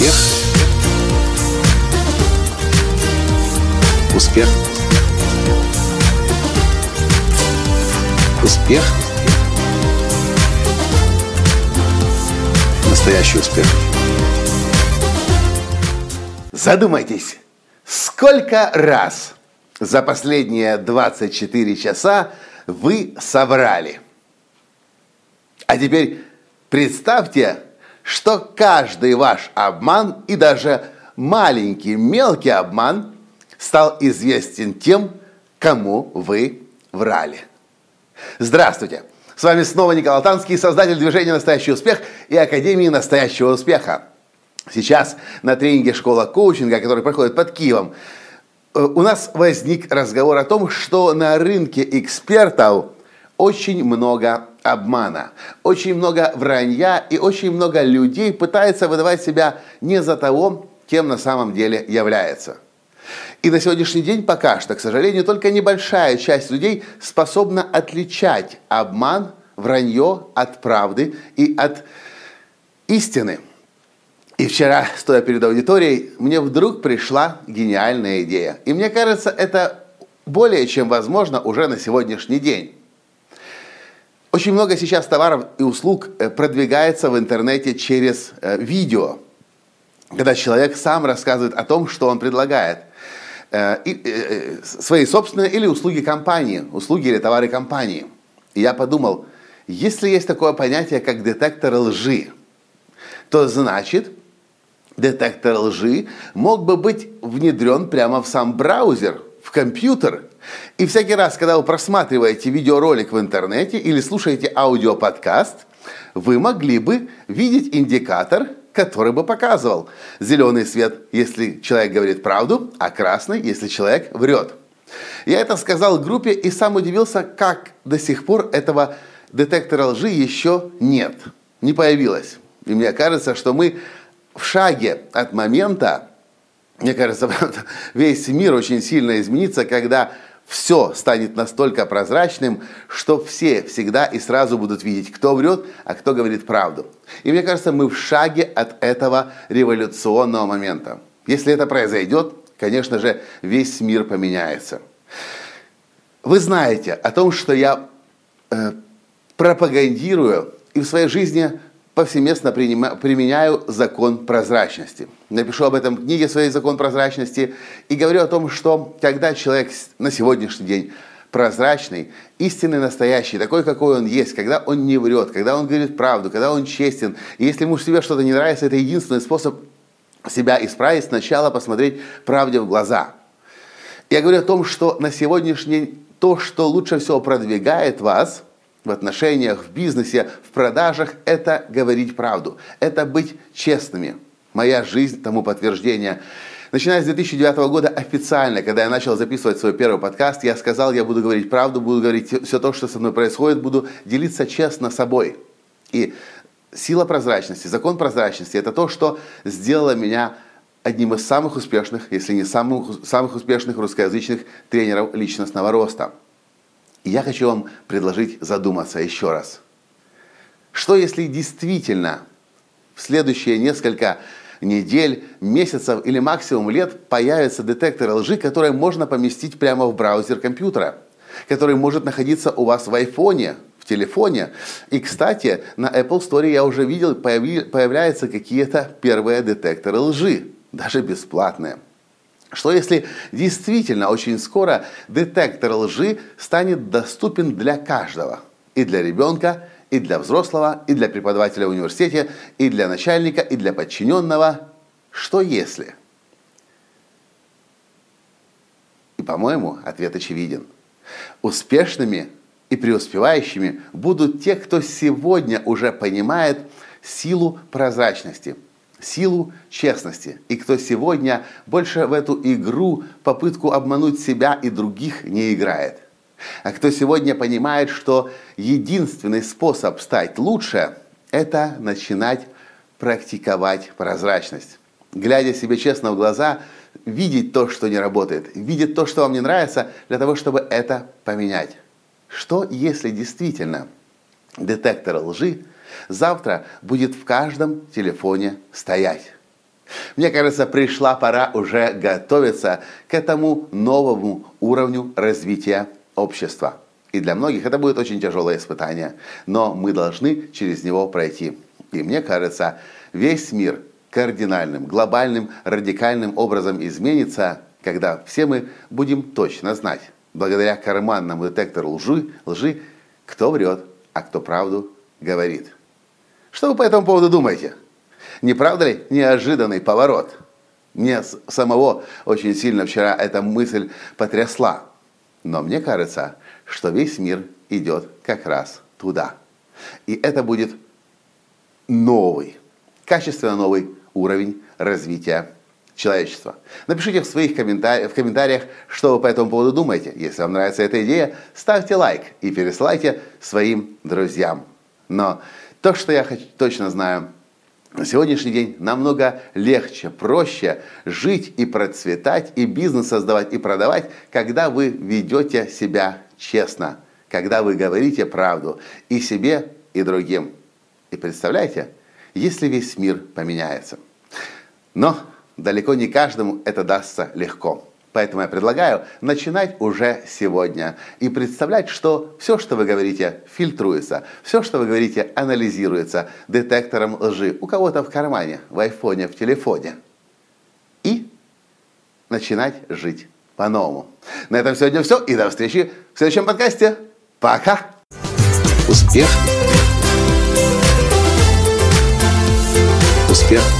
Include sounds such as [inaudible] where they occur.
Успех. Успех. Успех. Настоящий успех. Задумайтесь, сколько раз за последние 24 часа вы собрали? А теперь представьте, что каждый ваш обман и даже маленький, мелкий обман стал известен тем, кому вы врали. Здравствуйте! С вами снова Николай Танский, создатель движения «Настоящий успех» и Академии «Настоящего успеха». Сейчас на тренинге «Школа коучинга», который проходит под Киевом, э, у нас возник разговор о том, что на рынке экспертов очень много обмана, очень много вранья и очень много людей пытается выдавать себя не за того, кем на самом деле является. И на сегодняшний день пока что, к сожалению, только небольшая часть людей способна отличать обман, вранье от правды и от истины. И вчера, стоя перед аудиторией, мне вдруг пришла гениальная идея. И мне кажется, это более чем возможно уже на сегодняшний день. Очень много сейчас товаров и услуг э, продвигается в интернете через э, видео, когда человек сам рассказывает о том, что он предлагает. Э, свои собственные или услуги компании, услуги или товары компании. И я подумал, если есть такое понятие, как детектор лжи, то значит, детектор лжи мог бы быть внедрен прямо в сам браузер, в компьютер – и всякий раз, когда вы просматриваете видеоролик в интернете или слушаете аудиоподкаст, вы могли бы видеть индикатор, который бы показывал зеленый свет, если человек говорит правду, а красный, если человек врет. Я это сказал группе и сам удивился, как до сих пор этого детектора лжи еще нет, не появилось. И мне кажется, что мы в шаге от момента, мне кажется, [laughs] весь мир очень сильно изменится, когда все станет настолько прозрачным, что все всегда и сразу будут видеть, кто врет, а кто говорит правду. И мне кажется, мы в шаге от этого революционного момента. Если это произойдет, конечно же, весь мир поменяется. Вы знаете о том, что я э, пропагандирую и в своей жизни повсеместно применяю закон прозрачности. Напишу об этом в книге своей «Закон прозрачности» и говорю о том, что когда человек на сегодняшний день прозрачный, истинный, настоящий, такой, какой он есть, когда он не врет, когда он говорит правду, когда он честен. И если ему себе что-то не нравится, это единственный способ себя исправить, сначала посмотреть правде в глаза. Я говорю о том, что на сегодняшний день то, что лучше всего продвигает вас – в отношениях, в бизнесе, в продажах – это говорить правду, это быть честными. Моя жизнь тому подтверждение. Начиная с 2009 года официально, когда я начал записывать свой первый подкаст, я сказал, я буду говорить правду, буду говорить все то, что со мной происходит, буду делиться честно собой. И сила прозрачности, закон прозрачности – это то, что сделало меня одним из самых успешных, если не самых, самых успешных русскоязычных тренеров личностного роста – и я хочу вам предложить задуматься еще раз. Что если действительно в следующие несколько недель, месяцев или максимум лет появится детектор лжи, который можно поместить прямо в браузер компьютера, который может находиться у вас в айфоне, в телефоне. И, кстати, на Apple Store я уже видел, появляются какие-то первые детекторы лжи, даже бесплатные. Что если действительно очень скоро детектор лжи станет доступен для каждого? И для ребенка, и для взрослого, и для преподавателя в университете, и для начальника, и для подчиненного. Что если? И, по-моему, ответ очевиден. Успешными и преуспевающими будут те, кто сегодня уже понимает силу прозрачности – силу честности. И кто сегодня больше в эту игру, попытку обмануть себя и других не играет. А кто сегодня понимает, что единственный способ стать лучше, это начинать практиковать прозрачность. Глядя себе честно в глаза, видеть то, что не работает, видеть то, что вам не нравится, для того, чтобы это поменять. Что, если действительно детектор лжи завтра будет в каждом телефоне стоять. Мне кажется, пришла пора уже готовиться к этому новому уровню развития общества. И для многих это будет очень тяжелое испытание, но мы должны через него пройти. И мне кажется, весь мир кардинальным, глобальным, радикальным образом изменится, когда все мы будем точно знать, благодаря карманному детектору лжи, лжи, кто врет, а кто правду говорит. Что вы по этому поводу думаете? Не правда ли неожиданный поворот? Мне самого очень сильно вчера эта мысль потрясла. Но мне кажется, что весь мир идет как раз туда. И это будет новый, качественно новый уровень развития человечества. Напишите в своих комментариях, в комментариях, что вы по этому поводу думаете. Если вам нравится эта идея, ставьте лайк и пересылайте своим друзьям. Но то, что я точно знаю, на сегодняшний день намного легче, проще жить и процветать, и бизнес создавать, и продавать, когда вы ведете себя честно, когда вы говорите правду и себе, и другим. И представляете, если весь мир поменяется. Но далеко не каждому это дастся легко. Поэтому я предлагаю начинать уже сегодня и представлять, что все, что вы говорите, фильтруется, все, что вы говорите, анализируется детектором лжи у кого-то в кармане, в айфоне, в телефоне. И начинать жить по-новому. На этом сегодня все, и до встречи в следующем подкасте. Пока! Успех! Успех!